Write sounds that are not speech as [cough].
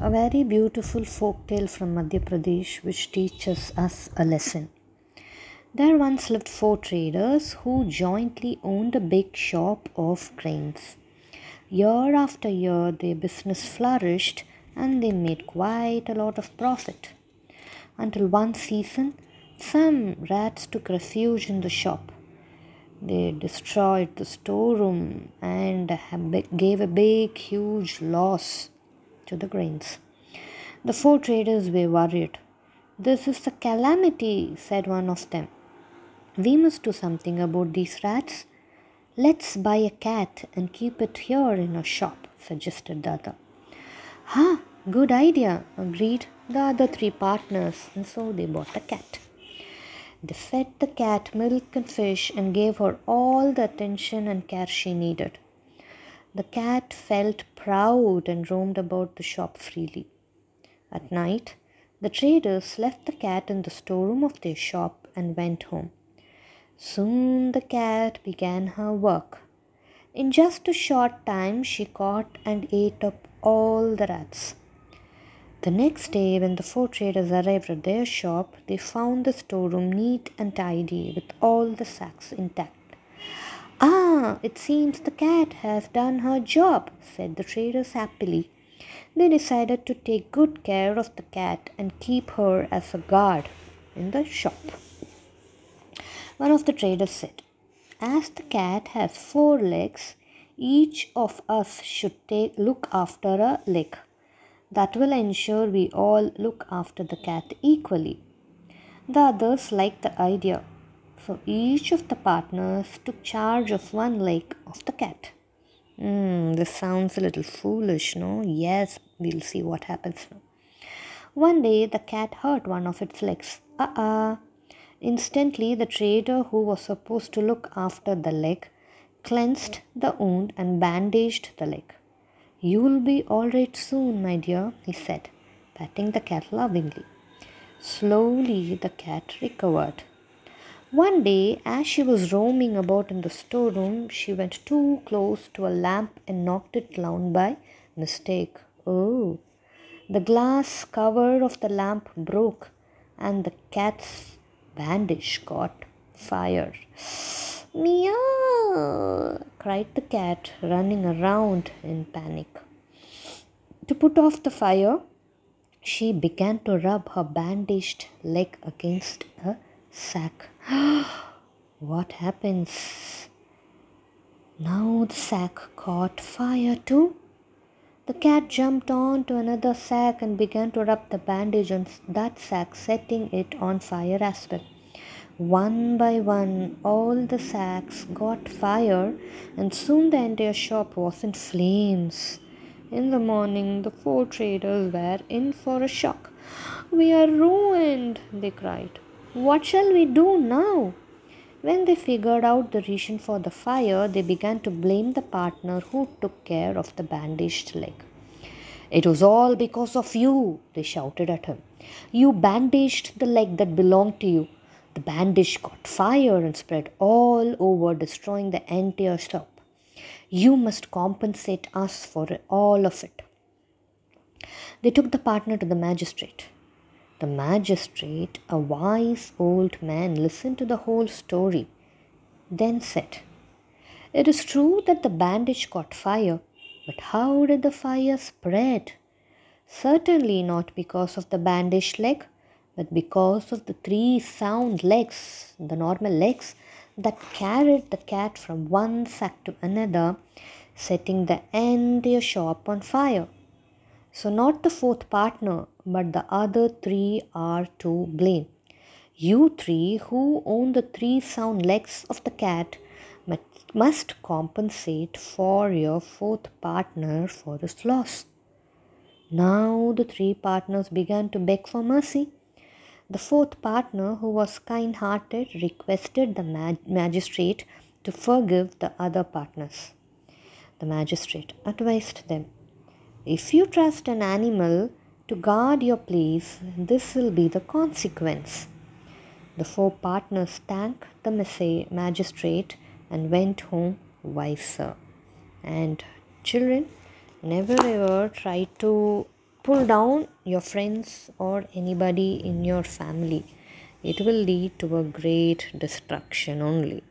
a very beautiful folk tale from Madhya Pradesh which teaches us a lesson. There once lived four traders who jointly owned a big shop of grains. Year after year, their business flourished and they made quite a lot of profit. Until one season, some rats took refuge in the shop. They destroyed the storeroom and gave a big, huge loss to the grains. The four traders were worried. This is a calamity, said one of them. We must do something about these rats. Let's buy a cat and keep it here in our shop, suggested the other. Ha, good idea, agreed the other three partners, and so they bought a cat. They fed the cat milk and fish and gave her all the attention and care she needed. The cat felt proud and roamed about the shop freely. At night, the traders left the cat in the storeroom of their shop and went home. Soon the cat began her work. In just a short time, she caught and ate up all the rats. The next day, when the four traders arrived at their shop, they found the storeroom neat and tidy with all the sacks intact. Ah, it seems the cat has done her job, said the traders happily. They decided to take good care of the cat and keep her as a guard in the shop. One of the traders said, As the cat has four legs, each of us should take, look after a leg. That will ensure we all look after the cat equally. The others liked the idea so each of the partners took charge of one leg of the cat. Hmm, this sounds a little foolish, no? Yes, we'll see what happens now. One day the cat hurt one of its legs. Uh uh. Instantly, the trader who was supposed to look after the leg cleansed the wound and bandaged the leg. You'll be all right soon, my dear, he said, patting the cat lovingly. Slowly, the cat recovered. One day, as she was roaming about in the storeroom, she went too close to a lamp and knocked it down by mistake. Oh, the glass cover of the lamp broke and the cat's bandage caught fire. Meow! cried the cat, running around in panic. To put off the fire, she began to rub her bandaged leg against a sack. [gasps] what happens? Now the sack caught fire too. The cat jumped on to another sack and began to rub the bandage on that sack, setting it on fire as well. One by one, all the sacks got fire, and soon the entire shop was in flames. In the morning, the four traders were in for a shock. We are ruined, they cried. What shall we do now? When they figured out the reason for the fire, they began to blame the partner who took care of the bandaged leg. It was all because of you, they shouted at him. You bandaged the leg that belonged to you. The bandage caught fire and spread all over, destroying the entire shop. You must compensate us for all of it. They took the partner to the magistrate. The magistrate, a wise old man, listened to the whole story, then said, It is true that the bandage caught fire, but how did the fire spread? Certainly not because of the bandaged leg, but because of the three sound legs, the normal legs, that carried the cat from one sack to another, setting the entire shop on fire. So, not the fourth partner, but the other three are to blame. You three who own the three sound legs of the cat must compensate for your fourth partner for his loss. Now the three partners began to beg for mercy. The fourth partner, who was kind hearted, requested the mag- magistrate to forgive the other partners. The magistrate advised them if you trust an animal to guard your place, this will be the consequence. The four partners thanked the magistrate and went home wiser. And children, never ever try to pull down your friends or anybody in your family, it will lead to a great destruction only.